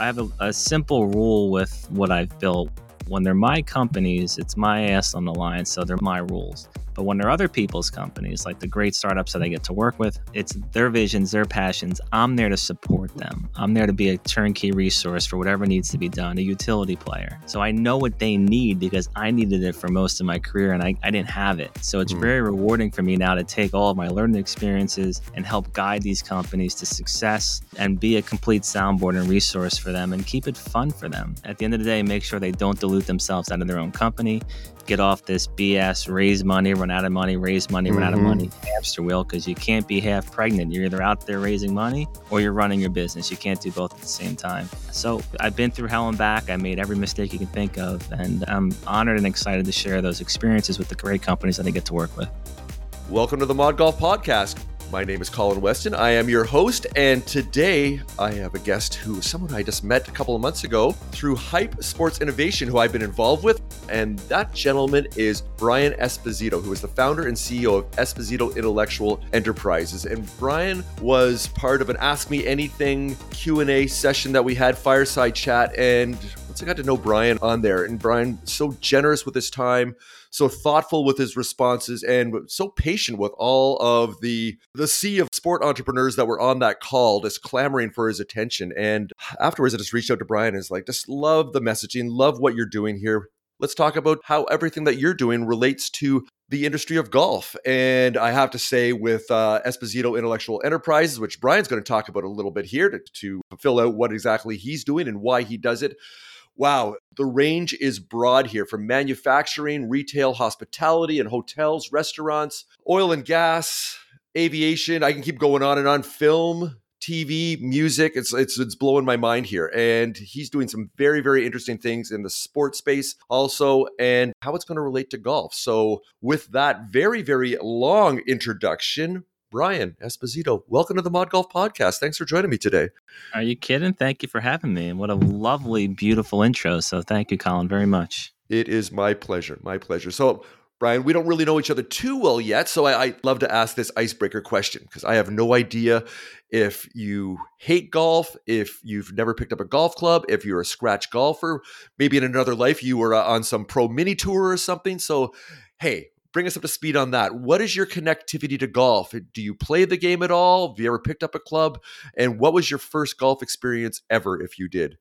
I have a, a simple rule with what I've built. When they're my companies, it's my ass on the line, so they're my rules. But when they're other people's companies, like the great startups that I get to work with, it's their visions, their passions. I'm there to support them. I'm there to be a turnkey resource for whatever needs to be done, a utility player. So I know what they need because I needed it for most of my career and I, I didn't have it. So it's mm. very rewarding for me now to take all of my learning experiences and help guide these companies to success and be a complete soundboard and resource for them and keep it fun for them. At the end of the day, make sure they don't dilute themselves out of their own company get off this BS, raise money, run out of money, raise money, run mm-hmm. out of mm-hmm. money hamster wheel because you can't be half pregnant. You're either out there raising money or you're running your business. You can't do both at the same time. So I've been through hell and back. I made every mistake you can think of, and I'm honored and excited to share those experiences with the great companies that I get to work with. Welcome to the Mod Golf Podcast. My name is Colin Weston. I am your host, and today I have a guest who someone I just met a couple of months ago through Hype Sports Innovation, who I've been involved with. And that gentleman is Brian Esposito, who is the founder and CEO of Esposito Intellectual Enterprises. And Brian was part of an Ask Me Anything Q&A session that we had, fireside chat, and once I got to know Brian on there, and Brian so generous with his time, so thoughtful with his responses and so patient with all of the the sea of sport entrepreneurs that were on that call just clamoring for his attention and afterwards i just reached out to brian and was like just love the messaging love what you're doing here let's talk about how everything that you're doing relates to the industry of golf. And I have to say, with uh, Esposito Intellectual Enterprises, which Brian's going to talk about a little bit here to, to fill out what exactly he's doing and why he does it wow, the range is broad here from manufacturing, retail, hospitality, and hotels, restaurants, oil and gas, aviation. I can keep going on and on. Film, TV, music. It's it's it's blowing my mind here. And he's doing some very very interesting things in the sports space also and how it's going to relate to golf. So with that very very long introduction, Brian Esposito, welcome to the Mod Golf Podcast. Thanks for joining me today. Are you kidding? Thank you for having me. And what a lovely, beautiful intro. So thank you, Colin, very much. It is my pleasure. My pleasure. So, Brian, we don't really know each other too well yet. So I, I love to ask this icebreaker question because I have no idea if you hate golf, if you've never picked up a golf club, if you're a scratch golfer, maybe in another life you were uh, on some pro mini tour or something. So, hey, bring us up to speed on that. What is your connectivity to golf? Do you play the game at all? Have you ever picked up a club? And what was your first golf experience ever, if you did?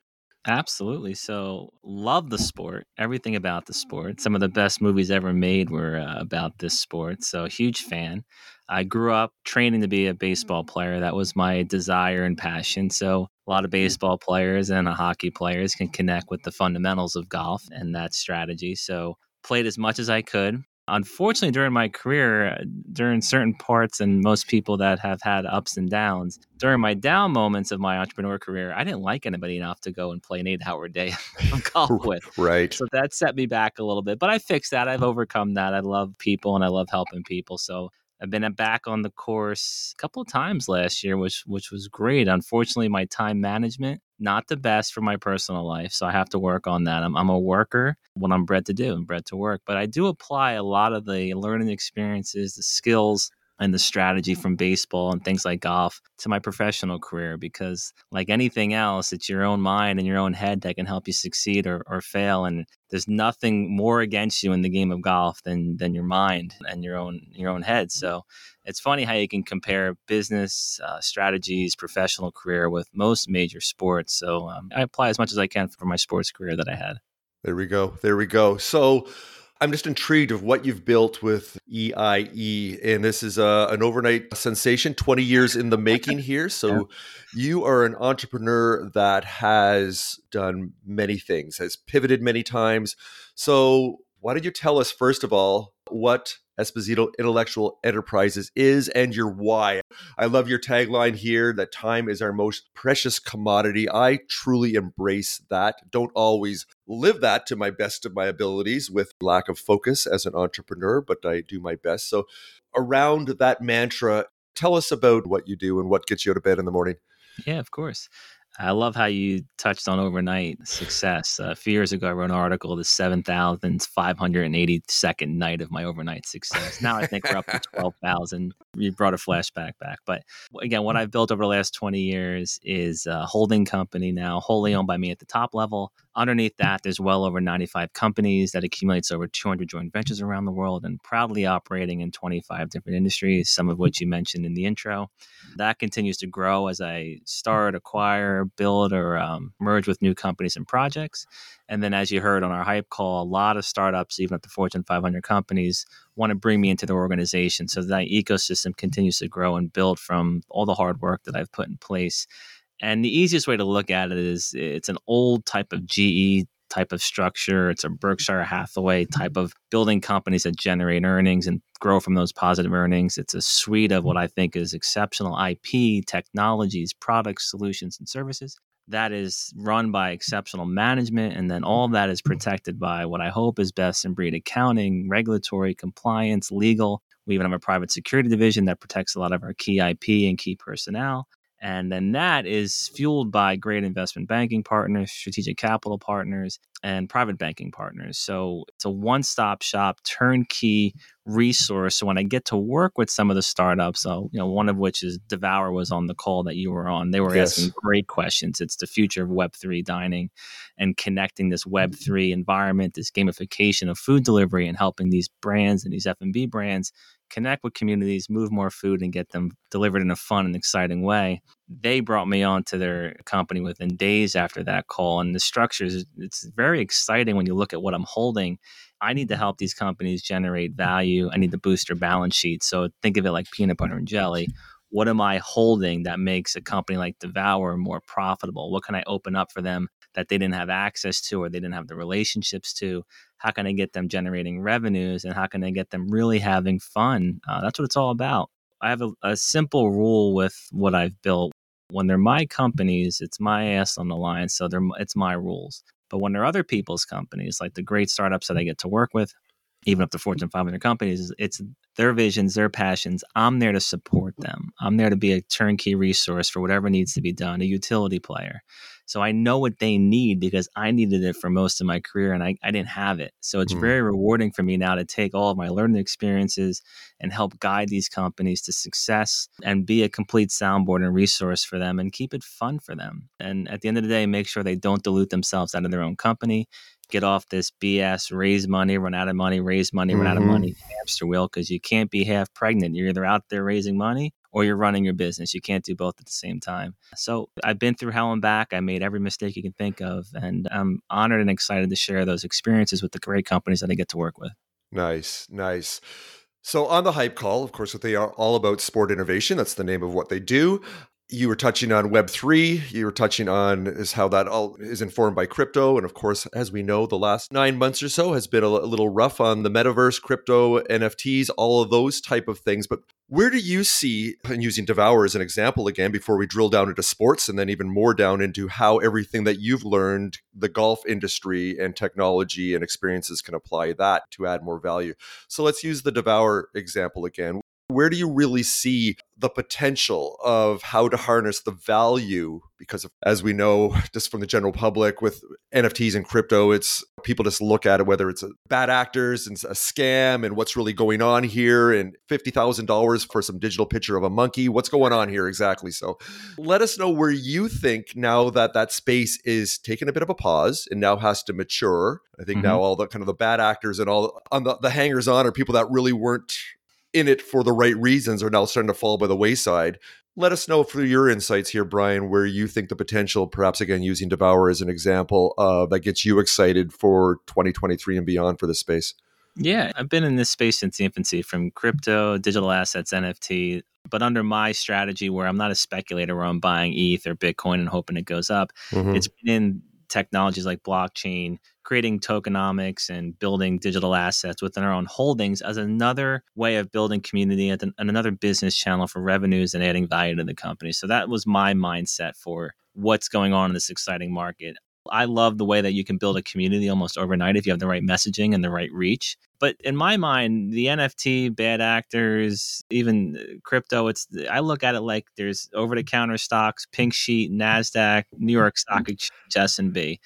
Absolutely. So, love the sport, everything about the sport. Some of the best movies ever made were uh, about this sport. So, huge fan. I grew up training to be a baseball player. That was my desire and passion. So, a lot of baseball players and hockey players can connect with the fundamentals of golf and that strategy. So, played as much as I could unfortunately during my career uh, during certain parts and most people that have had ups and downs during my down moments of my entrepreneur career i didn't like anybody enough to go and play an eight hour day of golf with. right. So that set me back a little bit but i fixed that. I've overcome that. I love people and i love helping people. So I've been back on the course a couple of times last year, which which was great. Unfortunately, my time management not the best for my personal life, so I have to work on that. I'm, I'm a worker, what I'm bred to do, I'm bred to work, but I do apply a lot of the learning experiences, the skills and the strategy from baseball and things like golf to my professional career because like anything else it's your own mind and your own head that can help you succeed or, or fail and there's nothing more against you in the game of golf than than your mind and your own your own head. So it's funny how you can compare business uh, strategies professional career with most major sports. So um, i apply as much as i can for my sports career that i had. There we go. There we go. So I'm just intrigued of what you've built with EIE, and this is a, uh, an overnight sensation, 20 years in the making here. So, yeah. you are an entrepreneur that has done many things, has pivoted many times. So, why don't you tell us first of all what Esposito Intellectual Enterprises is and your why. I love your tagline here that time is our most precious commodity. I truly embrace that. Don't always live that to my best of my abilities with lack of focus as an entrepreneur, but I do my best. So, around that mantra, tell us about what you do and what gets you out of bed in the morning. Yeah, of course. I love how you touched on overnight success. Uh, a few years ago, I wrote an article, the 7,582nd night of my overnight success. Now I think we're up to 12,000. You brought a flashback back. But again, what mm. I've built over the last 20 years is a holding company now, wholly mm. owned by me at the top level. Underneath mm. that, there's well over 95 companies that accumulates over 200 joint ventures around the world and proudly operating in 25 different industries, some of which you mentioned in the intro. That continues to grow as I start, acquire, build, or um, merge with new companies and projects. And then, as you heard on our hype call, a lot of startups, even at the Fortune 500 companies, want to bring me into their organization. So that ecosystem continues to grow and build from all the hard work that I've put in place. And the easiest way to look at it is it's an old type of GE type of structure. It's a Berkshire Hathaway type of building companies that generate earnings and grow from those positive earnings. It's a suite of what I think is exceptional IP, technologies, products, solutions, and services that is run by exceptional management and then all that is protected by what i hope is best in breed accounting regulatory compliance legal. We even have a private security division that protects a lot of our key ip and key personnel and then that is fueled by great investment banking partners, strategic capital partners, and private banking partners. So it's a one stop shop, turnkey resource. So when I get to work with some of the startups, so, you know, one of which is Devour was on the call that you were on. They were yes. asking great questions. It's the future of Web3 dining and connecting this Web3 environment, this gamification of food delivery and helping these brands and these F&B brands connect with communities, move more food, and get them delivered in a fun and exciting way. They brought me on to their company within days after that call. And the structures, it's very exciting when you look at what I'm holding. I need to help these companies generate value. I need to boost their balance sheet. So think of it like peanut butter and jelly. What am I holding that makes a company like Devour more profitable? What can I open up for them that they didn't have access to or they didn't have the relationships to? How can I get them generating revenues and how can I get them really having fun? Uh, that's what it's all about. I have a, a simple rule with what I've built. When they're my companies, it's my ass on the line, so they're it's my rules. But when they're other people's companies, like the great startups that I get to work with, even up to Fortune 500 companies, it's their visions, their passions. I'm there to support them. I'm there to be a turnkey resource for whatever needs to be done, a utility player. So I know what they need because I needed it for most of my career and I, I didn't have it. So it's mm. very rewarding for me now to take all of my learning experiences and help guide these companies to success and be a complete soundboard and resource for them and keep it fun for them. And at the end of the day, make sure they don't dilute themselves out of their own company get off this BS, raise money, run out of money, raise money, mm-hmm. run out of money mm-hmm. hamster wheel because you can't be half pregnant. You're either out there raising money or you're running your business. You can't do both at the same time. So I've been through hell and back. I made every mistake you can think of. And I'm honored and excited to share those experiences with the great companies that I get to work with. Nice, nice. So on the hype call, of course, they are all about sport innovation. That's the name of what they do you were touching on web3 you were touching on is how that all is informed by crypto and of course as we know the last nine months or so has been a, little rough on the metaverse crypto nfts all of those type of things but where do you see and using devour as an example again before we drill down into sports and then even more down into how everything that you've learned the golf industry and technology and experiences can apply that to add more value? So let's use the devour example again where do you really see the potential of how to harness the value? Because of, as we know, just from the general public with NFTs and crypto, it's people just look at it whether it's bad actors and a scam and what's really going on here and $50,000 for some digital picture of a monkey. What's going on here exactly? So let us know where you think now that that space is taking a bit of a pause and now has to mature. I think mm-hmm. now all the kind of the bad actors and all on the, the hangers on are people that really weren't in it for the right reasons are now starting to fall by the wayside. Let us know through your insights here, Brian, where you think the potential, perhaps again using Devour as an example, uh, that gets you excited for 2023 and beyond for this space. Yeah, I've been in this space since the infancy from crypto, digital assets, NFT, but under my strategy where I'm not a speculator where I'm buying ETH or Bitcoin and hoping it goes up. Mm-hmm. It's been in technologies like blockchain, creating tokenomics and building digital assets within our own holdings as another way of building community and another business channel for revenues and adding value to the company. So that was my mindset for what's going on in this exciting market. I love the way that you can build a community almost overnight if you have the right messaging and the right reach. But in my mind, the NFT, bad actors, even crypto, it's I look at it like there's over the counter stocks, pink sheet, Nasdaq, New York Stock Exchange, S and P.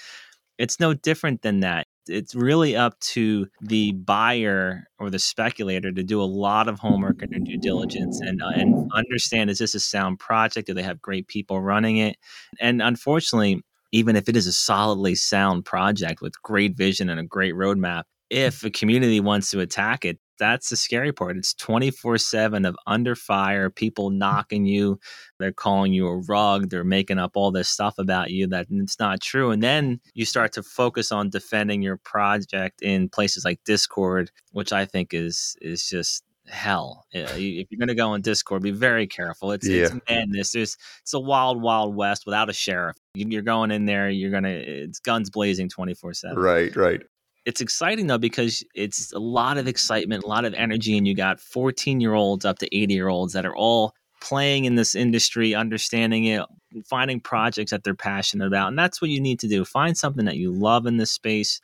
It's no different than that. It's really up to the buyer or the speculator to do a lot of homework and their due diligence and uh, and understand is this a sound project? Do they have great people running it? And unfortunately, even if it is a solidly sound project with great vision and a great roadmap, if a community wants to attack it, that's the scary part. It's 24 7 of under fire, people knocking you. They're calling you a rug. They're making up all this stuff about you that it's not true. And then you start to focus on defending your project in places like Discord, which I think is is just hell. If you're going to go on Discord, be very careful. It's, yeah. it's madness. There's, it's a wild, wild west without a sheriff. You're going in there, you're going to, it's guns blazing 24 7. Right, right it's exciting though because it's a lot of excitement, a lot of energy, and you got 14 year olds up to 80 year olds that are all playing in this industry, understanding it, finding projects that they're passionate about. And that's what you need to do. Find something that you love in this space.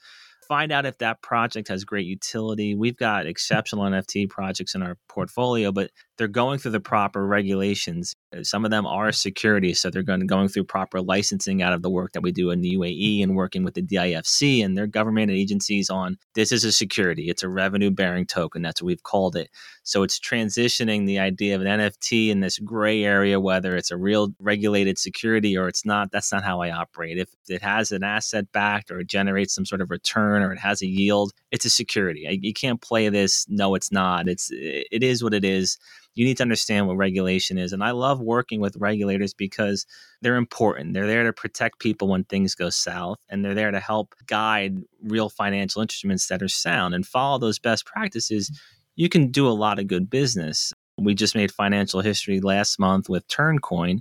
Find out if that project has great utility. We've got exceptional NFT projects in our portfolio, but they're going through the proper regulations. Uh, some of them are security, so they're going going through proper licensing out of the work that we do in the UAE and working with the DIFC and their government and agencies on this is a security. It's a revenue bearing token. That's what we've called it. So it's transitioning the idea of an NFT in this gray area, whether it's a real regulated security or it's not. That's not how I operate. If it has an asset backed or it generates some sort of return or it has a yield, it's a security. You can't play this. No, it's not. It's it is what it is you need to understand what regulation is. And I love working with regulators because they're important. They're there to protect people when things go south, and they're there to help guide real financial instruments that are sound and follow those best practices. You can do a lot of good business. We just made financial history last month with Turncoin,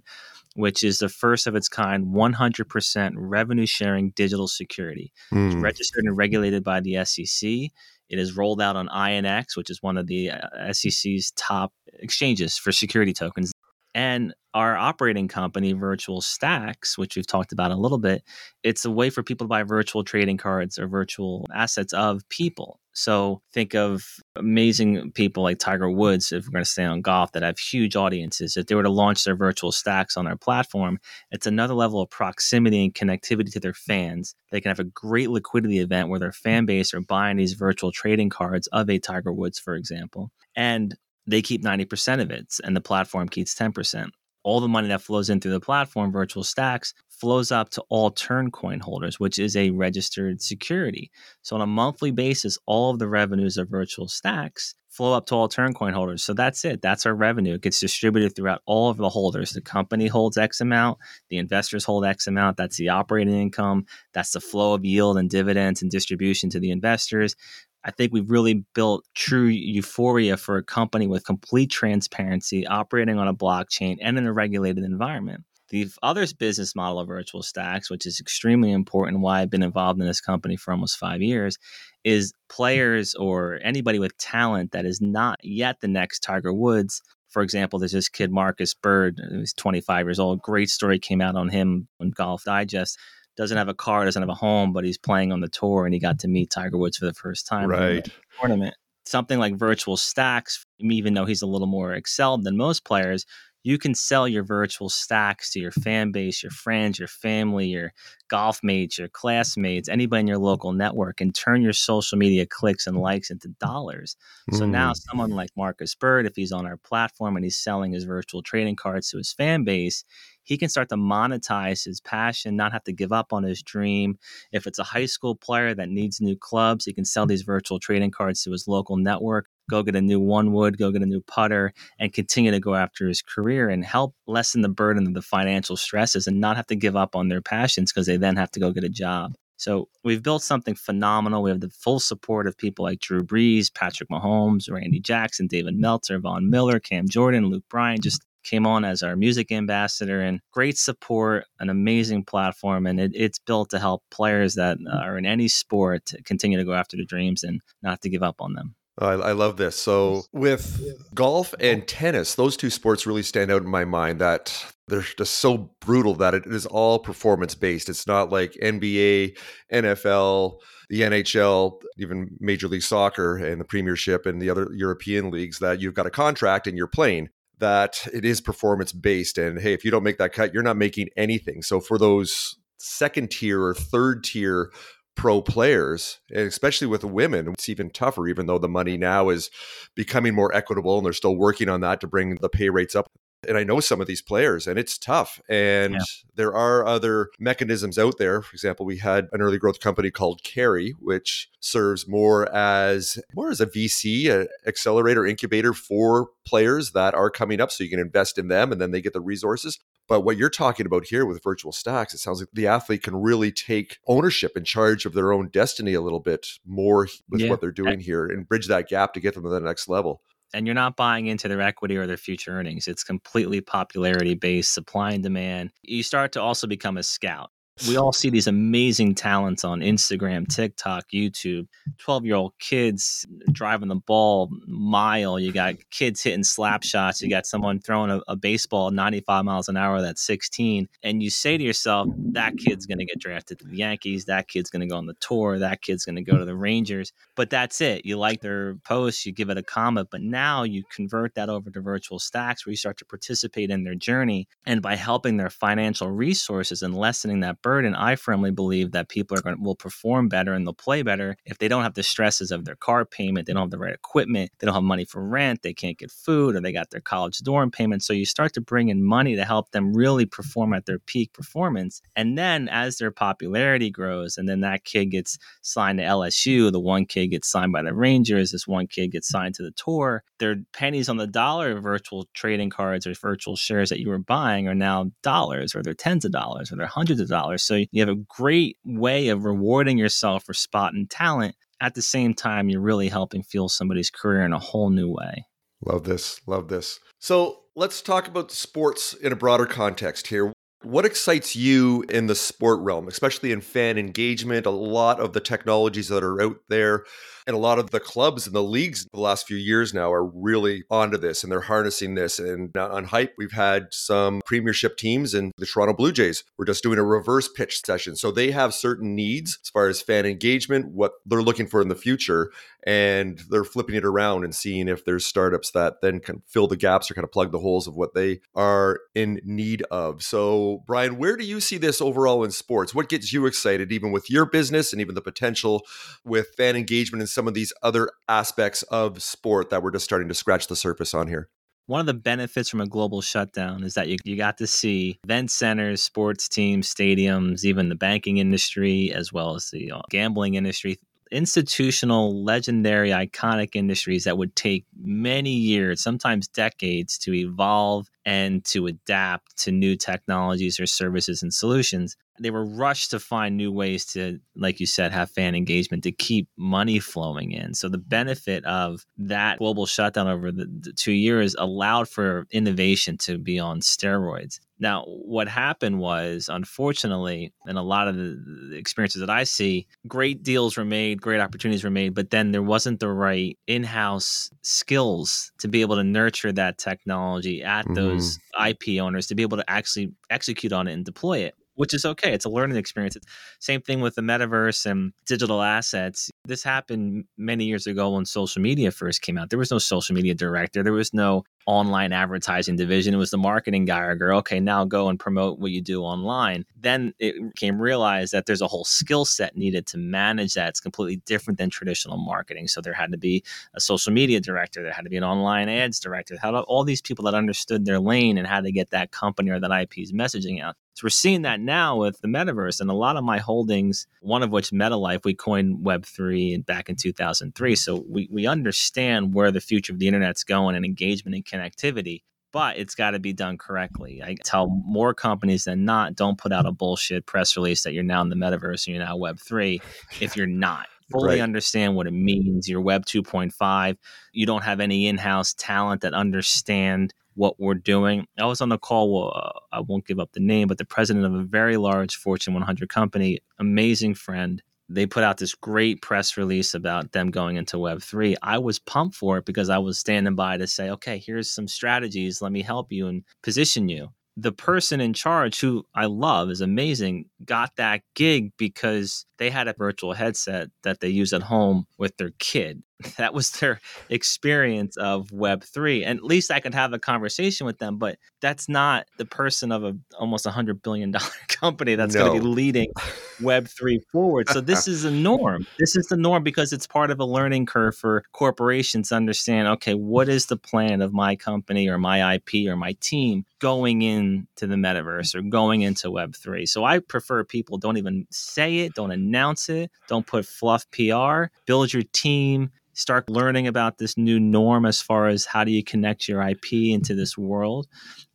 which is the first of its kind 100% revenue sharing digital security. Mm. It's hmm. registered and regulated by the SEC. It is rolled out on INX, which is one of the uh, SEC's top exchanges for security tokens. And our operating company, Virtual Stacks, which we've talked about a little bit, it's a way for people to buy virtual trading cards or virtual assets of people. So think of amazing people like Tiger Woods, if we're going to stay on golf, that have huge audiences. If they were to launch their virtual stacks on our platform, it's another level of proximity and connectivity to their fans. They can have a great liquidity event where their fan base are buying these virtual trading cards of a Tiger Woods, for example. And they keep 90% of it and the platform keeps 10%. All the money that flows in through the platform, virtual stacks, flows up to all Turncoin holders, which is a registered security. So on a monthly basis, all of the revenues of virtual stacks flow up to all Turncoin holders. So that's it. That's our revenue. It gets distributed throughout all of the holders. The company holds X amount, the investors hold X amount. That's the operating income. That's the flow of yield and dividends and distribution to the investors. I think we've really built true euphoria for a company with complete transparency, operating on a blockchain and in a regulated environment. The other business model of virtual stacks, which is extremely important, why I've been involved in this company for almost five years, is players or anybody with talent that is not yet the next Tiger Woods. For example, there's this kid, Marcus Bird, who's 25 years old. Great story came out on him on Golf Digest doesn't have a car, doesn't have a home, but he's playing on the tour and he got to meet Tiger Woods for the first time right. tournament. Something like virtual stacks, even though he's a little more excelled than most players, you can sell your virtual stacks to your fan base, your friends, your family, your golf mates, your classmates, anybody in your local network, and turn your social media clicks and likes into dollars. Mm. So now, hmm. someone like Marcus Bird, if he's on our platform and he's selling his virtual trading cards to his fan base, he can start to monetize his passion, not have to give up on his dream. If it's a high school player that needs new clubs, he can sell these virtual trading cards to his local network, go get a new one wood, go get a new putter, and continue to go after his career and help lessen the burden of the financial stresses and not have to give up on their passions because they then have to go get a job. So we've built something phenomenal. We have the full support of people like Drew Brees, Patrick Mahomes, Randy Jackson, David Meltzer, Von Miller, Cam Jordan, Luke Bryan, just came on as our music ambassador and great support, an amazing platform. And it, it's built to help players that are in any sport continue to go after their dreams and not to give up on them. I, I love this. So, with golf and tennis, those two sports really stand out in my mind that they're just so brutal that it is all performance based. It's not like NBA, NFL, the NHL, even Major League Soccer and the Premiership and the other European leagues that you've got a contract and you're playing that it is performance based and hey if you don't make that cut you're not making anything so for those second tier or third tier pro players, especially with women, it's even tougher, even though the money now is becoming more equitable and they're still working on that to bring the pay rates up and I know some of these players, and it's tough. And yeah. there are other mechanisms out there. For example, we had an early growth company called Carry, which serves more as more as a VC, a accelerator incubator for players that are coming up, so you can invest in them, and then they get the resources. But what you're talking about here with virtual stacks, it sounds like the athlete can really take ownership and charge of their own destiny a little bit more with yeah. what they're doing here and bridge that gap to get them to the next level and you're not buying into their equity or their future earnings. It's completely popularity based, supply and demand. You start to also become a scout we all see these amazing talents on Instagram, TikTok, YouTube. 12 year old kids driving the ball mile. You got kids hitting slap shots. You got someone throwing a, a, baseball 95 miles an hour that's 16. And you say to yourself, that kid's going to get drafted to the Yankees. That kid's going to go on the tour. That kid's going to go to the Rangers. But that's it. You like their posts, you give it a comment. But now you convert that over to virtual stacks where you start to participate in their journey. And by helping their financial resources and lessening that burden, I firmly believe that people are going will perform better and they'll play better if they don't have the stresses of their car payment, they don't have the right equipment, they don't have money for rent, they can't get food, or they got their college dorm payment. So you start to bring in money to help them really perform at their peak performance. And then as their popularity grows, and then that kid gets signed to LSU, the one kid gets signed by the Rangers, this one kid gets signed to the tour, their pennies on the dollar virtual trading cards or virtual shares that you were buying are now dollars, or they're tens of dollars, or they're hundreds of dollars. So you have a great way of rewarding yourself for spotting talent. At the same time, you're really helping fuel somebody's career in a whole new way. Love this. Love this. So let's talk about sports in a broader context here. What excites you in the sport realm, especially in fan engagement? A lot of the technologies that are out there and a lot of the clubs and the leagues the last few years now are really onto this and they're harnessing this. And on Hype, we've had some premiership teams and the Toronto Blue Jays. We're just doing a reverse pitch session. So they have certain needs as far as fan engagement, what they're looking for in the future. And they're flipping it around and seeing if there's startups that then can fill the gaps or kind of plug the holes of what they are in need of. So, Brian, where do you see this overall in sports? What gets you excited, even with your business and even the potential with fan engagement and some of these other aspects of sport that we're just starting to scratch the surface on here? One of the benefits from a global shutdown is that you, you got to see event centers, sports teams, stadiums, even the banking industry, as well as the uh, gambling industry institutional, legendary, iconic industries that would take many years, sometimes decades, to evolve and to adapt to new technologies or services and solutions. They were rushed to find new ways to, like you said, have fan engagement to keep money flowing in. So the benefit of that global shutdown over the, the two years allowed for innovation to be on steroids. Now, what happened was, unfortunately, in a lot of the, experiences that I see, great deals were made, great opportunities were made, but then there wasn't the right in house skills to be able to nurture that technology at mm-hmm. those IP owners to be able to actually execute on it and deploy it which is okay. It's a learning experience. It's same thing with the metaverse and digital assets. This happened many years ago when social media first came out. There was no social media director. There was no online advertising division. It was the marketing guy or girl. Okay, now go and promote what you do online. Then it came realized that there's a whole skill set needed to manage that. It's completely different than traditional marketing. So there had to be a social media director. There had to be an online ads director. How all these people that understood their lane and how to get that company or that IP's messaging out. So we're seeing that now with the metaverse and a lot of my holdings, one of which MetaLife, we coined Web3 back in 2003. So we, we understand where the future of the internet's going and engagement and connectivity but it's got to be done correctly. I tell more companies than not, don't put out a bullshit press release that you're now in the metaverse and you're now Web three if you're not. Fully right. understand what it means. You're Web 2.5. You don't have any in-house talent that understand what we're doing. I was on the call. Uh, I won't give up the name, but the president of a very large Fortune 100 company, amazing friend. They put out this great press release about them going into Web3. I was pumped for it because I was standing by to say, okay, here's some strategies. Let me help you and position you the person in charge who I love is amazing got that gig because they had a virtual headset that they use at home with their kid that was their experience of web3 and at least i could have a conversation with them but that's not the person of a almost a hundred billion dollar company that's no. going to be leading web3 forward so this is a norm this is the norm because it's part of a learning curve for corporations to understand okay what is the plan of my company or my ip or my team going into the metaverse or going into web3 so i prefer people don't even say it don't announce it don't put fluff pr build your team start learning about this new norm as far as how do you connect your IP into this world.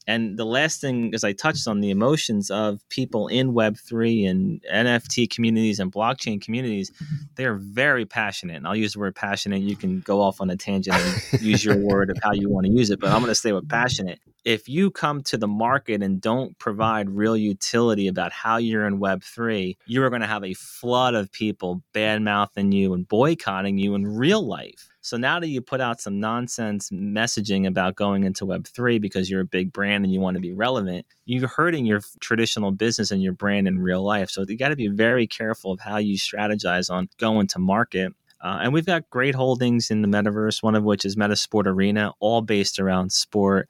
And the last thing is I touched on the emotions of people in Web3 and NFT communities and blockchain communities. They're very passionate. And I'll use the word passionate. You can go off on a tangent and use your word of how you want to use it, but I'm going to stay with passionate if you come to the market and don't provide real utility about how you're in Web3, you are going to have a flood of people bad mouthing you and boycotting you in real life. So now that you put out some nonsense messaging about going into Web3 because you're a big brand and you want to be relevant, you're hurting your traditional business and your brand in real life. So you got to be very careful of how you strategize on going to market. Uh, and we've got great holdings in the metaverse, one of which is Metasport Arena, all based around sport.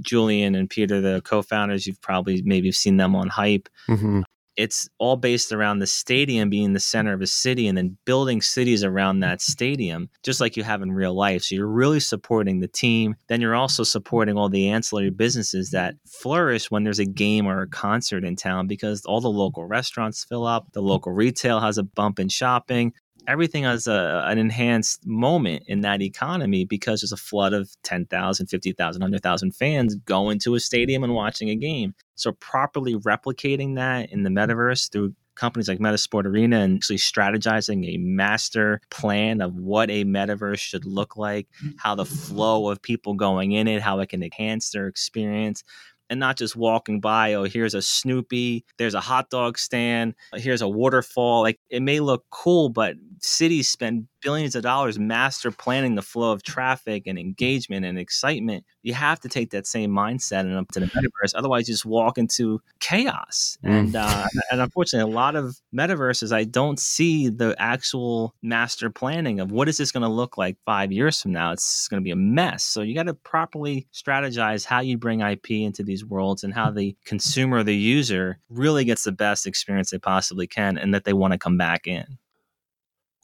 Julian and Peter, the co founders, you've probably maybe seen them on Hype. Mm-hmm. It's all based around the stadium being the center of a city and then building cities around that stadium, just like you have in real life. So you're really supporting the team. Then you're also supporting all the ancillary businesses that flourish when there's a game or a concert in town because all the local restaurants fill up, the local retail has a bump in shopping, everything has a, an enhanced moment in that economy because there's a flood of 10,000, 50,000, 100,000 fans going to a stadium and watching a game. So, properly replicating that in the mm. metaverse through companies like Metasport Arena and actually strategizing a master plan of what a metaverse should look like, mm. how the flow of people going in it, how it can enhance their experience and not just walking by, oh, here's a Snoopy, there's a hot dog stand, here's a waterfall. Like it may look cool, but cities spend billions of dollars master planning the flow of traffic and engagement and excitement, you have to take that same mindset and up to the metaverse. Otherwise, you just walk into chaos. Mm. And uh, and unfortunately, a lot of metaverses, I don't see the actual master planning of what is this going to look like five years from now. It's going to be a mess. So you got to properly strategize how you bring IP into these worlds and how the consumer, the user, really gets the best experience they possibly can, and that they want to come back in.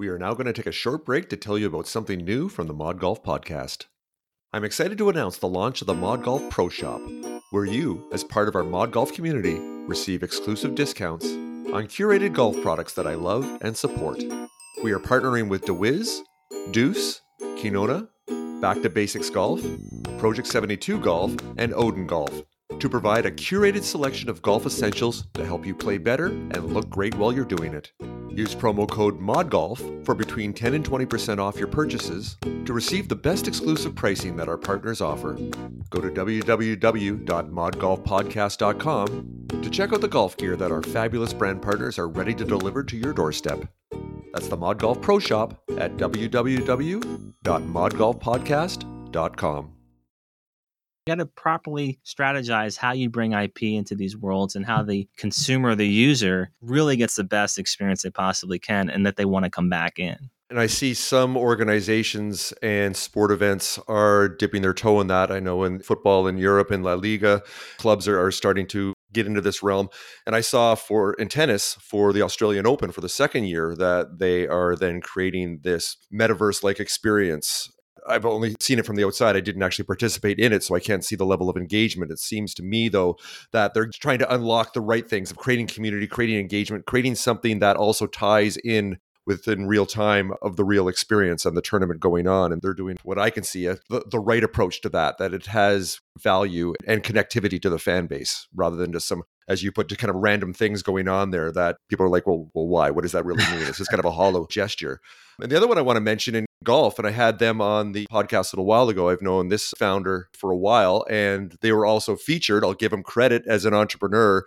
We are now going to take a short break to tell you about something new from the Mod Golf podcast. I'm excited to announce the launch of the Mod Golf Pro Shop, where you, as part of our Mod Golf community, receive exclusive discounts on curated golf products that I love and support. We are partnering with DeWiz, Deuce, Kinona, Back to Basics Golf, Project 72 Golf, and Odin Golf to provide a curated selection of golf essentials to help you play better and look great while you're doing it. Use promo code MODGOLF for between 10 and 20% off your purchases to receive the best exclusive pricing that our partners offer. Go to www.modgolfpodcast.com to check out the golf gear that our fabulous brand partners are ready to deliver to your doorstep. That's the Mod Golf Pro Shop at www.modgolfpodcast.com. You got to properly strategize how you bring IP into these worlds and how the consumer, the user, really gets the best experience they possibly can and that they want to come back in. And I see some organizations and sport events are dipping their toe in that. I know in football in Europe in La Liga, clubs are, are starting to get into this realm. And I saw for in tennis for the Australian Open for the second year that they are then creating this metaverse like experience I've only seen it from the outside. I didn't actually participate in it, so I can't see the level of engagement. It seems to me, though, that they're trying to unlock the right things of creating community, creating engagement, creating something that also ties in within real time of the real experience and the tournament going on. And they're doing what I can see a, the, the right approach to that, that it has value and connectivity to the fan base rather than just some as you put to kind of random things going on there golf, and I had them on the podcast a little while ago. I've known this founder for a while, and they were also featured. I'll give them credit as an entrepreneur.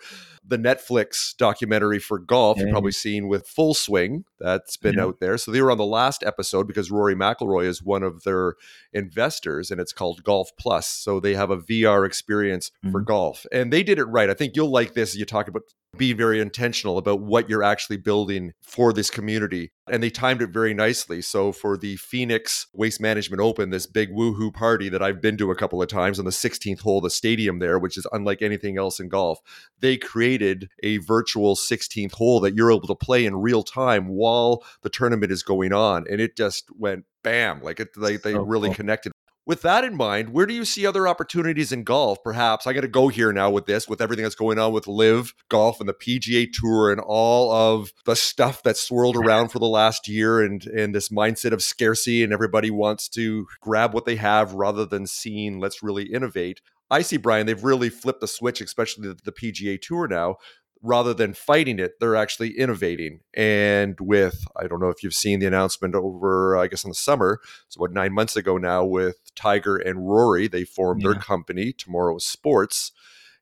The Netflix documentary for golf. You've probably seen with Full Swing that's been Yeah. out there. So they were on the last episode because Rory McIlroy is one of their investors, and it's called Golf Plus. So they have a VR experience for Mhm. golf, and they did it right. I think you'll like this. You talk about being very intentional about what you're actually building for this community. And they timed it very nicely. So for the Phoenix Waste Management Open, this big woohoo party that I've been to a couple of times on the 16th hole the stadium there, which is unlike anything else in golf, they created a virtual 16th hole that you're able to play in real time while the tournament is going on. And it just went bam, like it, they, they So really cool. connected. With that in mind, where do you see other opportunities in golf? Perhaps I got to go here now with this, with everything that's going on with Live Golf and the PGA Tour and all of the stuff that's swirled around for the last year, and and this mindset of scarcity and everybody wants to grab what they have rather than seeing let's really innovate. I see Brian, they've really flipped the switch, especially the, the PGA Tour now. Rather than fighting it, they're actually innovating. And with, I don't know if you've seen the announcement over, I guess, in the summer, it's about nine months ago now with Tiger and Rory. They formed their company, Tomorrow Sports.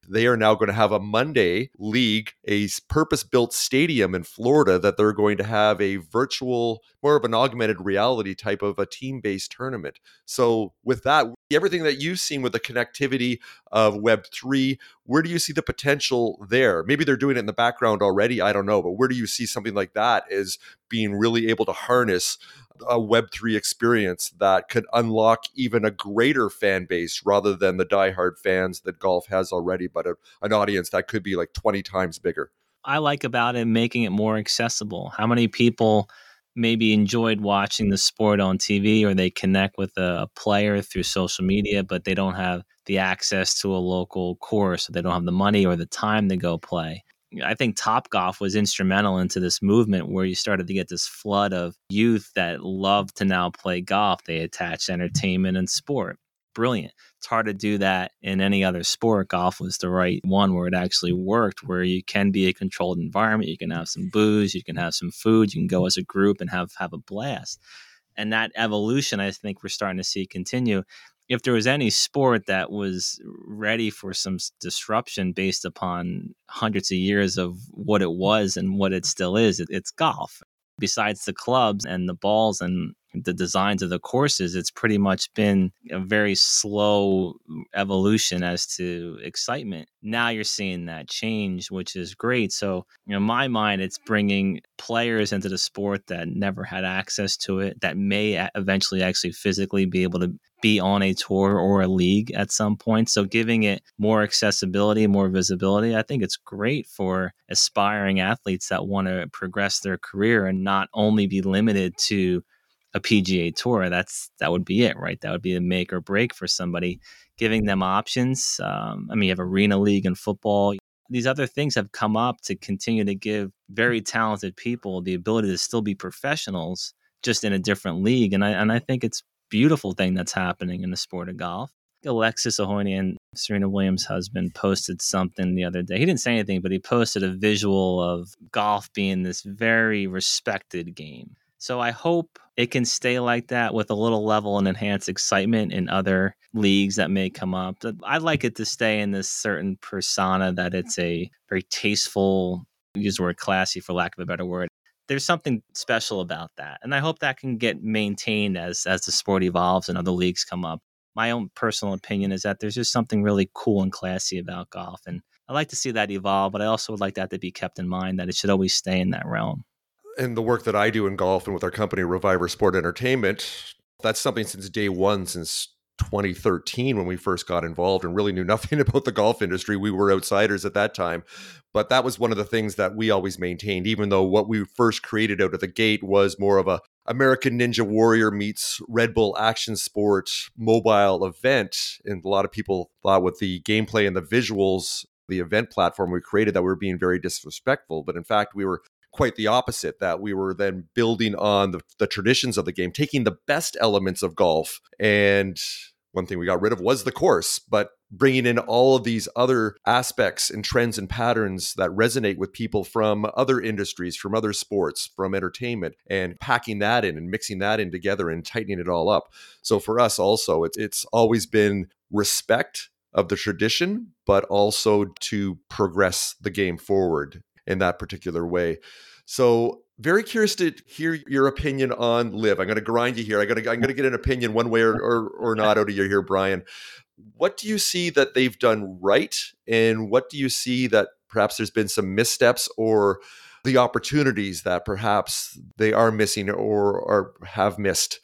They are now going to have a Monday league, a purpose built stadium in Florida that they're going to have a virtual, more of an augmented reality type of a team based tournament. So, with that, everything that you've seen with the connectivity of Web3, where do you see the potential there? Maybe they're doing it in the background already. I don't know. But where do you see something like that as being really able to harness a Web3 experience that could unlock even a greater fan base rather than the diehard fans that golf has already, but a, an audience that could be like 20 times bigger? I like about it making it more accessible. How many people maybe enjoyed watching the sport on TV or they connect with a, player through social media, but they don't have the access to a local course, or they don't have the money or the time to go play. I think Top Golf was instrumental into this movement where you started to get this flood of youth that love to now play golf. They attach entertainment and sport. Brilliant. It's hard to do that in any other sport. Golf was the right one where it actually worked, where you can be a controlled environment. You can have some booze, you can have some food, you can go as a group and have have a blast. And that evolution, I think we're starting to see continue if there was any sport that was ready for some disruption based upon hundreds of years of what it was and what it still is, it, it's golf. Besides the clubs and the balls and the designs of the courses, it's pretty much been a very slow evolution as to excitement. Now you're seeing that change, which is great. So, you in my mind, it's bringing players into the sport that never had access to it, that may eventually actually physically be able to be on a tour or a league at some point. So giving it more accessibility, more visibility, I think it's great for aspiring athletes that want to progress their career and not only be limited to a PGA tour. That's that would be it, right? That would be a make or break for somebody. Giving them options. Um, I mean, you have arena league and football. These other things have come up to continue to give very talented people the ability to still be professionals, just in a different league. And I and I think it's beautiful thing that's happening in the sport of golf. Alexis Ohanian, Serena Williams' husband, posted something the other day. He didn't say anything, but he posted a visual of golf being this very respected game. So I hope it can stay like that with a little level and enhanced excitement in other leagues that may come up. I'd like it to stay in this certain persona that it's a very tasteful, use the word classy for lack of a better word, there's something special about that and i hope that can get maintained as as the sport evolves and other leagues come up. My own personal opinion is that there's just something really cool and classy about golf and i like to see that evolve but i also would like that to be kept in mind that it should always stay in that realm And the work that I do in golf and with our company, Reviver Sport Entertainment, that's something since day one, since 2013 when we first got involved and really knew nothing about the golf industry. We were outsiders at that time. But that was one of the things that we always maintained, even though what we first created out of the gate was more of a American Ninja Warrior meets Red Bull action sport mobile event. And a lot of people thought with the gameplay and the visuals, the event platform we created, that we were being very disrespectful. But in fact, we were quite the opposite that we were then building on the, the traditions of the game taking the best elements of golf and one thing we got rid of was the course but bringing in all of these other aspects and trends and patterns that resonate with people from other industries from other sports from entertainment and packing that in and mixing that in together and tightening it all up. So for us also it's, it's always been respect of the tradition, but also to progress the game forward in that particular way. So very curious to hear your opinion on live. I'm going to grind you here. I got to, I'm going to get an opinion one way or, or, or not out of you here, Brian. What do you see that they've done right, and what do you see that perhaps there's been some missteps or the opportunities that perhaps they are missing or, or have missed?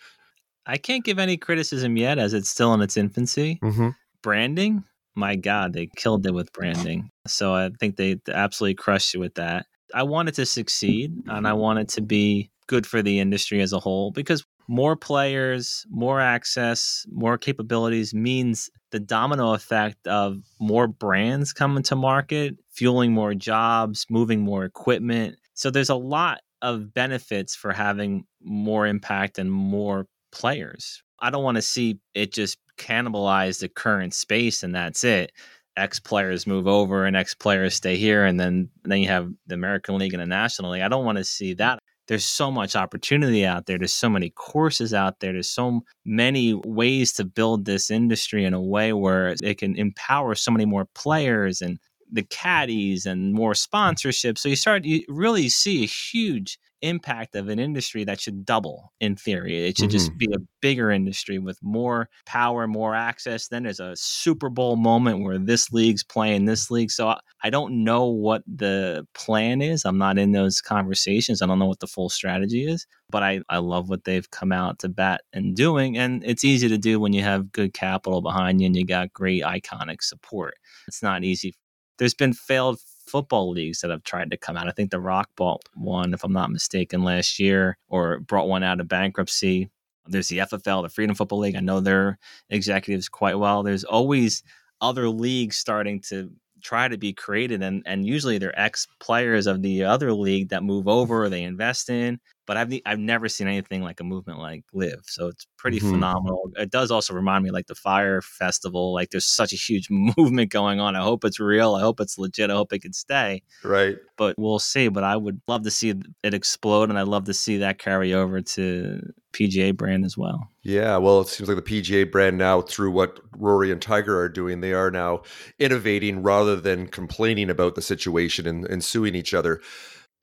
I can't give any criticism yet, as it's still in its infancy. Mm-hmm. Branding, my God, they killed it with branding. So I think they absolutely crushed it with that. I wanted to succeed and I wanted to be good for the industry as a whole because more players, more access, more capabilities means the domino effect of more brands coming to market, fueling more jobs, moving more equipment. So there's a lot of benefits for having more impact and more players. I don't want to see it just cannibalize the current space and that's it. X players move over and X players stay here, and then then you have the American League and the National League. I don't want to see that. There's so much opportunity out there. There's so many courses out there. There's so many ways to build this industry in a way where it can empower so many more players and the caddies and more sponsorships. So you start you really see a huge impact of an industry that should double in theory. It should mm-hmm. just be a bigger industry with more power, more access. Then there's a Super Bowl moment where this league's playing this league. So I don't know what the plan is. I'm not in those conversations. I don't know what the full strategy is, but I, I love what they've come out to bat and doing. And it's easy to do when you have good capital behind you and you got great iconic support. It's not easy. There's been failed football leagues that have tried to come out. I think the Rock bought one, if I'm not mistaken, last year, or brought one out of bankruptcy. There's the FFL, the Freedom Football League. I know their executives quite well. There's always other leagues starting to try to be created and and usually they're ex players of the other league that move over or they invest in but I've I've never seen anything like a movement like Liv. So it's pretty mm-hmm. phenomenal. It does also remind me like the Fyre Festival. Like there's such a huge movement going on. I hope it's real. I hope it's legit. I hope it can stay. Right. But we'll see. But I would love to see it explode, and I'd love to see that carry over to PGA brand as well. Yeah, well, it seems like the PGA brand now, through what Rory and Tiger are doing, they are now innovating rather than complaining about the situation and, and suing each other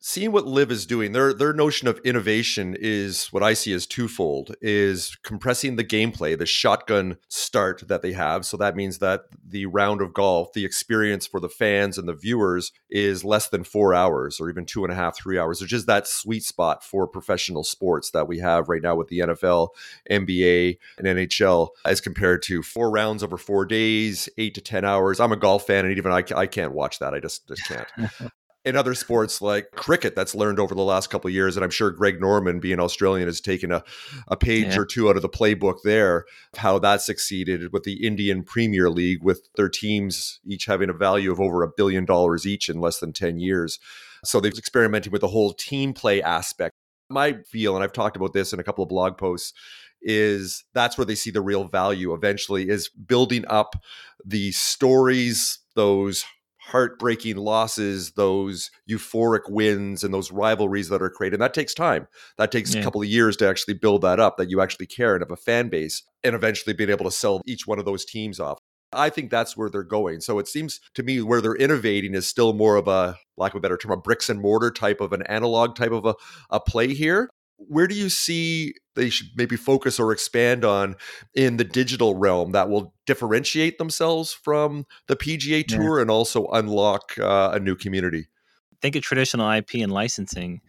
seeing what Liv is doing their their notion of innovation is what i see as twofold is compressing the gameplay the shotgun start that they have. So that means that the round of golf the experience for the fans and the viewers is less than four hours or even two and a half three hours. Which is that sweet spot for professional sports that we have right now with the nfl nba and nhl as compared to four rounds over four days eight to ten hours. I'm a golf fan and even i, I can't watch that. I just, just can't in other sports like cricket that's learned over the last couple of years and i'm sure greg norman being australian has taken a, a page yeah. or two out of the playbook there how that succeeded with the indian premier league with their teams each having a value of over a billion dollars each in less than 10 years so they've experimented with the whole team play aspect my feel and i've talked about this in a couple of blog posts is that's where they see the real value eventually is building up the stories those heartbreaking losses, those euphoric wins, and those rivalries that are created. And that takes time. That takes yeah. a couple of years to actually build that up, that you actually care and have a fan base, and eventually being able to sell each one of those teams off. I think that's where they're going. So it seems to me where they're innovating is still more of a, lack of a better term, a bricks and mortar type of an analog type of a, a play here where do you see they should maybe focus or expand on in the digital realm that will differentiate themselves from the PGA Tour yeah. and also unlock uh, a new community? Think of traditional IP and licensing.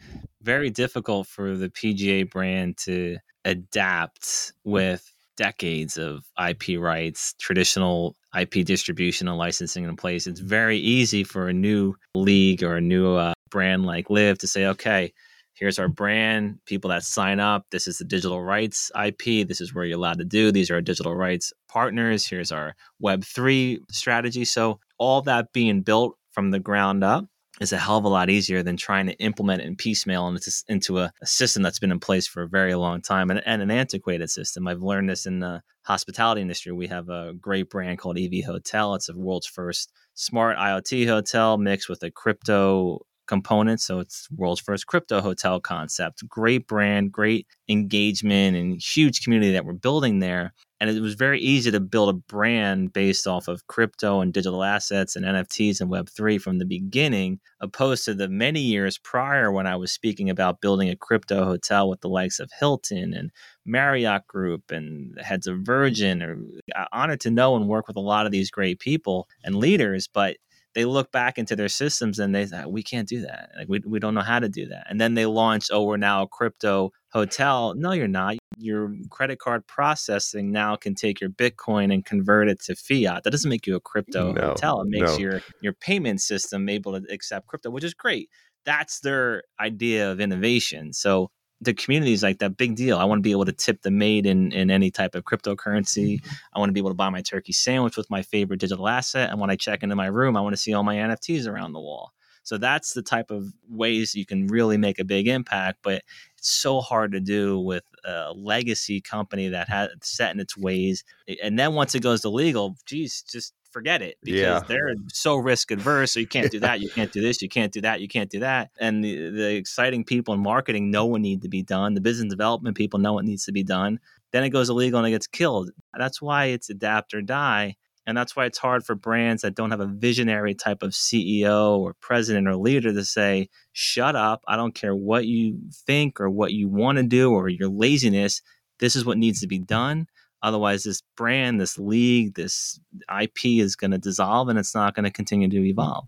Very difficult for the PGA brand to adapt with decades of IP rights, traditional IP distribution and licensing in place. It's very easy for a new league or a new uh, brand like Liv to say, okay, here's our brand, people that sign up. This is the digital rights IP. This is where you're allowed to do. These are our digital rights partners. Here's our Web3 strategy. So, all that being built from the ground up is a hell of a lot easier than trying to implement it in piecemeal into, into a, a, system that's been in place for a very long time and, and, an antiquated system. I've learned this in the hospitality industry. We have a great brand called EV Hotel. It's the world's first smart IoT hotel mixed with a crypto components. So it's world's first crypto hotel concept. Great brand, great engagement, and huge community that we're building there. And it was very easy to build a brand based off of crypto and digital assets and NFTs and Web3 from the beginning, opposed to the many years prior when I was speaking about building a crypto hotel with the likes of Hilton and Marriott Group and heads of Virgin. Or uh, honored to know and work with a lot of these great people and leaders, but they look back into their systems and they thought we can't do that. Like we, we don't know how to do that. And then they launch oh we're now a crypto hotel. No you're not. Your credit card processing now can take your bitcoin and convert it to fiat. That doesn't make you a crypto no, hotel. It makes no. your your payment system able to accept crypto which is great. That's their idea of innovation. So the community is like that big deal. I want to be able to tip the maid in, in any type of cryptocurrency. Mm-hmm. I want to be able to buy my turkey sandwich with my favorite digital asset. And when I check into my room, I want to see all my NFTs around the wall. So that's the type of ways you can really make a big impact. But it's so hard to do with a legacy company that has set in its ways. And then once it goes to legal, geez, just forget it because yeah. they're so risk adverse. So you can't do that. You can't do this. You can't do that. You can't do that. And the, the exciting people in marketing know what needs to be done. The business development people know what needs to be done. Then it goes illegal and it gets killed. That's why it's adapt or die. And that's why it's hard for brands that don't have a visionary type of CEO or president or leader to say, shut up. I don't care what you think or what you want to do or your laziness. This is what needs to be done. Otherwise, this brand, this league, this IP is going to dissolve and it's not going to continue to evolve.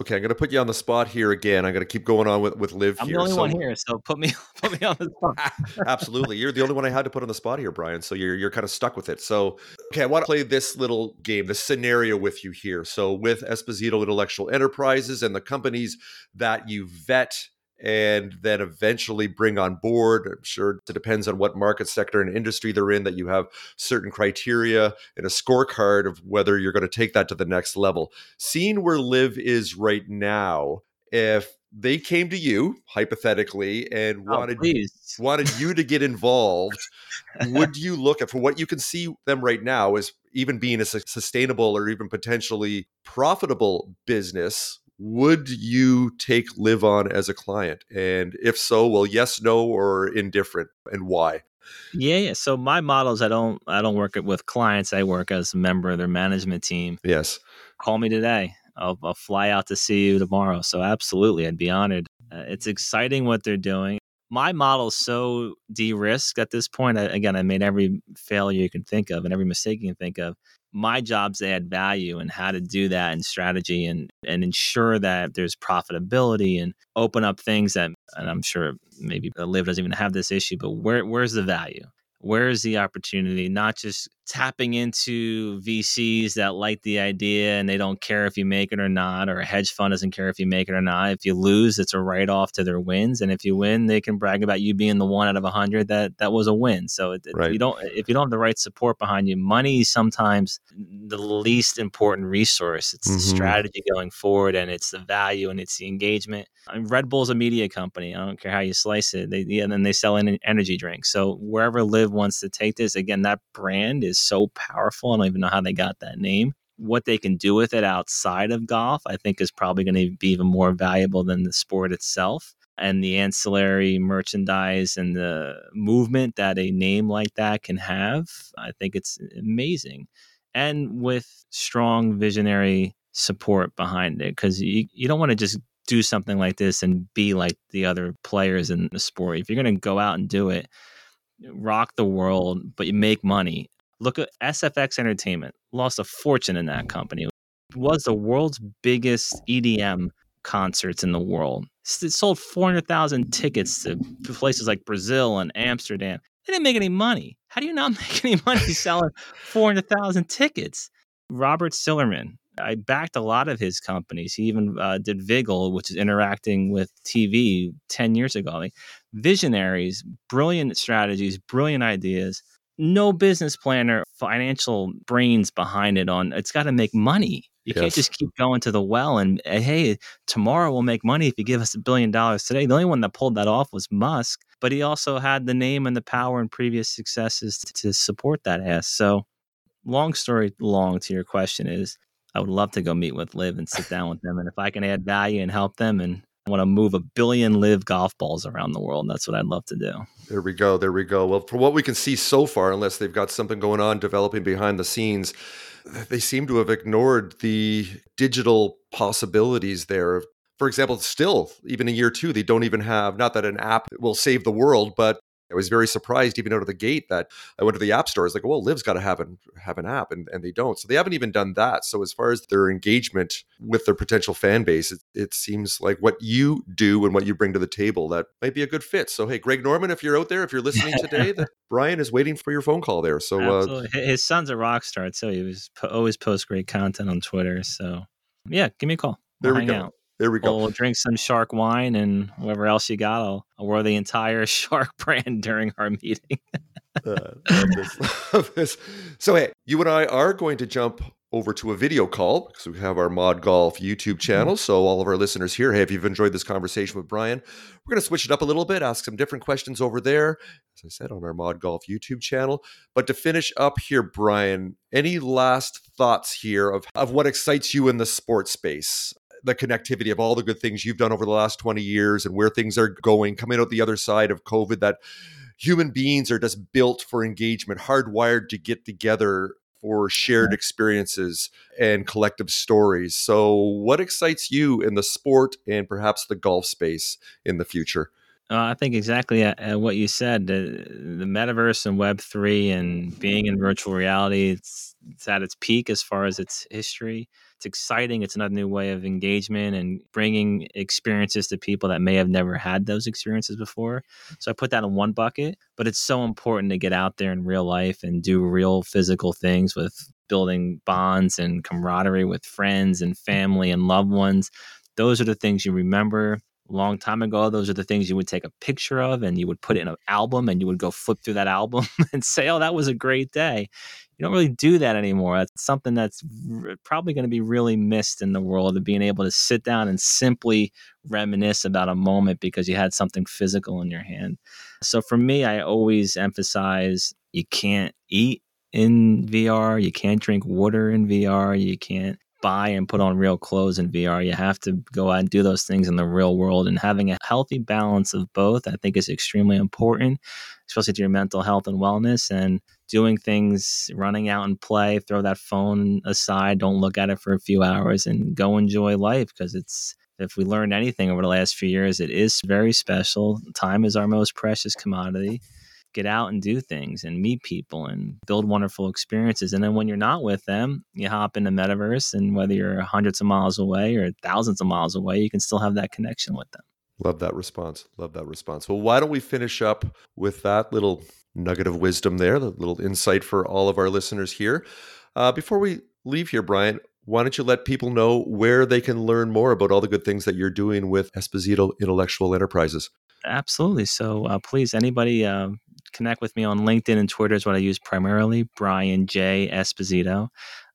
Okay, I'm going to put you on the spot here again. I'm going to keep going on with with Liv I'm here. the only so, one here, so put me put me on the spot. Absolutely, you're the only one I had to put on the spot here, Brian. So you're you're kind of stuck with it. So okay, I want to play this little game, this scenario with you here. So with Esposito Intellectual Enterprises and the companies that you vet and then eventually bring on board. I'm sure it depends on what market sector and industry they're in that you have certain criteria and a scorecard of whether you're going to take that to the next level. Seeing where Liv is right now, if they came to you hypothetically and oh, wanted wanted you to get involved, would you look at for what you can see them right now as even being a sustainable or even potentially profitable business? Would you take Liv on as a client? And if so well yes no or indifferent and why? Yeah, yeah so my model is i don't i don't work with clients i work as a member of their management team. Yes. Call me today i'll, I'll fly out to see you tomorrow so absolutely i'd be honored. Uh, it's exciting what they're doing. My model is so de-risked at this point I, again i made every failure you can think of and every mistake you can think of my job's to add value and how to do that and strategy and and ensure that there's profitability and open up things that and I'm sure maybe Liv doesn't even have this issue, but where where's the value? Where is the opportunity? Not just tapping into VCs that like the idea and they don't care if you make it or not, or a hedge fund doesn't care if you make it or not. If you lose, it's a write off to their wins, and if you win, they can brag about you being the one out of a hundred that that was a win. So it, right. if you don't if you don't have the right support behind you, money is sometimes the least important resource. It's mm-hmm. the strategy going forward, and it's the value and it's the engagement. I mean, Red Bull's a media company. I don't care how you slice it. They yeah, and then they sell an energy drinks. So wherever Liv wants to take this, again, that brand is so powerful. I don't even know how they got that name. What they can do with it outside of golf, I think, is probably going to be even more valuable than the sport itself. And the ancillary merchandise and the movement that a name like that can have, I think it's amazing. And with strong visionary support behind it, because you, you don't want to just do something like this and be like the other players in the sport. If you're going to go out and do it, rock the world, but you make money. Look at SFX Entertainment, lost a fortune in that company. It was the world's biggest EDM concerts in the world. It sold 400,000 tickets to places like Brazil and Amsterdam. They didn't make any money. How do you not make any money selling 400,000 tickets? Robert Sillerman, I backed a lot of his companies. He even uh, did Viggle, which is interacting with TV 10 years ago. Like, visionaries, brilliant strategies, brilliant ideas. No business planner, financial brains behind it. On it's got to make money. You yes. can't just keep going to the well and uh, hey, tomorrow we'll make money if you give us a billion dollars today. The only one that pulled that off was Musk, but he also had the name and the power and previous successes to, to support that ass. So, long story long to your question is I would love to go meet with Liv and sit down with them. And if I can add value and help them and I want to move a billion Liv golf balls around the world. That's what I'd love to do. There we go. There we go. Well, from what we can see so far, unless they've got something going on developing behind the scenes, they seem to have ignored the digital possibilities there. For example, still, even in year two, they don't even have, not that an app will save the world, but I was very surprised even out of the gate that I went to the app store. I was like, well, Liv's got to have an have an app, and, and they don't. So they haven't even done that. So as far as their engagement with their potential fan base, it, it seems like what you do and what you bring to the table that might be a good fit. So hey, Greg Norman, if you're out there, if you're listening today, that Brian is waiting for your phone call there. So uh, his son's a rock star too. He was po- always post great content on Twitter. So yeah, give me a call. We'll there we go. Out. There we go. We'll drink some shark wine and whatever else you got. I'll, I'll wear the entire shark brand during our meeting. uh, love this, love this. So, hey, you and I are going to jump over to a video call because we have our Mod Golf YouTube channel. So, all of our listeners here, hey, if you've enjoyed this conversation with Brian, we're going to switch it up a little bit, ask some different questions over there, as I said, on our Mod Golf YouTube channel. But to finish up here, Brian, any last thoughts here of, of what excites you in the sports space? The connectivity of all the good things you've done over the last 20 years and where things are going coming out the other side of COVID that human beings are just built for engagement, hardwired to get together for shared experiences and collective stories. So, what excites you in the sport and perhaps the golf space in the future? Uh, I think exactly uh, what you said. The, the metaverse and Web three and being in virtual reality, it's, it's at its peak as far as its history it's exciting. It's another new way of engagement and bringing experiences to people that may have never had those experiences before. So I put that in one bucket, but it's so important to get out there in real life and do real physical things with building bonds and camaraderie with friends and family and loved ones. Those are the things you remember long time ago those are the things you would take a picture of and you would put it in an album and you would go flip through that album and say oh that was a great day you don't really do that anymore. That's something that's probably going to be really missed in the world of being able to sit down and simply reminisce about a moment because you had something physical in your hand. So for me, I always emphasize you can't eat in VR, you can't drink water in VR, you can't buy and put on real clothes in VR. You have to go out and do those things in the real world. And having a healthy balance of both, I think, is extremely important, especially to your mental health and wellness. And doing things, running out and play, throw that phone aside, don't look at it for a few hours, and go enjoy life because it's. If we learned anything over the last few years, it is very special. Time is our most precious commodity get out and do things and meet people and build wonderful experiences. And then when you're not with them, you hop in the metaverse, and whether you're hundreds of miles away or thousands of miles away, you can still have that connection with them. Love that response. Love that response. Well, why don't we finish up with that little nugget of wisdom there, the little insight for all of our listeners here. Uh, before we leave here, Brian, why don't you let people know where they can learn more about all the good things that you're doing with Esposito Intellectual Enterprises? Absolutely. So uh, please, anybody uh, connect with me on LinkedIn and Twitter is what I use primarily. Brian J Esposito.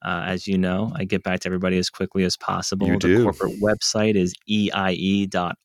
Uh, as you know, I get back to everybody as quickly as possible. You the do. corporate website is eie.rocks.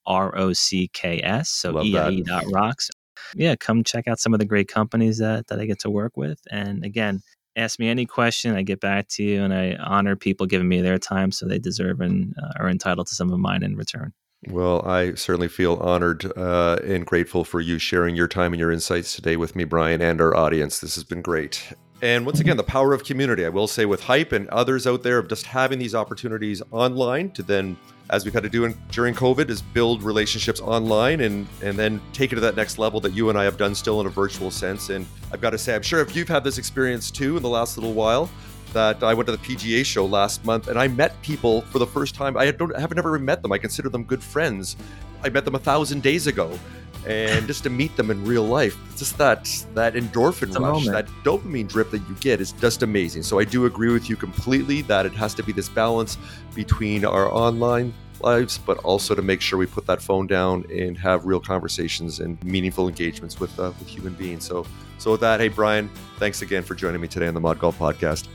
So eie.rocks. Yeah, come check out some of the great companies that, that I get to work with. And again, ask me any question, I get back to you, and I honor people giving me their time so they deserve and uh, are entitled to some of mine in return. Well, I certainly feel honored uh, and grateful for you sharing your time and your insights today with me, Brian, and our audience. This has been great. And once again, the power of community. I will say, with Hype and others out there, of just having these opportunities online to then, as we've had to do in, during COVID, is build relationships online and and then take it to that next level that you and I have done still in a virtual sense. And I've got to say, I'm sure if you've had this experience too in the last little while, that I went to the PGA show last month and I met people for the first time. I don't I haven't ever met them. I consider them good friends. I met them a thousand days ago. And just to meet them in real life, just that that endorphin rush, moment. that dopamine drip that you get is just amazing. So I do agree with you completely that it has to be this balance between our online lives, but also to make sure we put that phone down and have real conversations and meaningful engagements with uh, with human beings. So, so with that, hey Brian, thanks again for joining me today on the Mod Golf Podcast.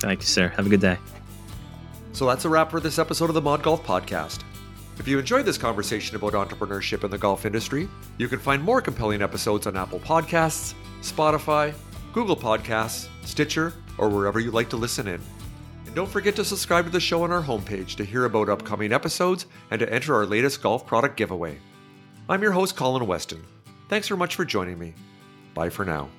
Thank you, sir. Have a good day. So that's a wrap for this episode of the Mod Golf Podcast. If you enjoyed this conversation about entrepreneurship in the golf industry, you can find more compelling episodes on Apple Podcasts, Spotify, Google Podcasts, Stitcher, or wherever you like to listen in. And don't forget to subscribe to the show on our homepage to hear about upcoming episodes and to enter our latest golf product giveaway. I'm your host, Colin Weston. Thanks very much for joining me. Bye for now.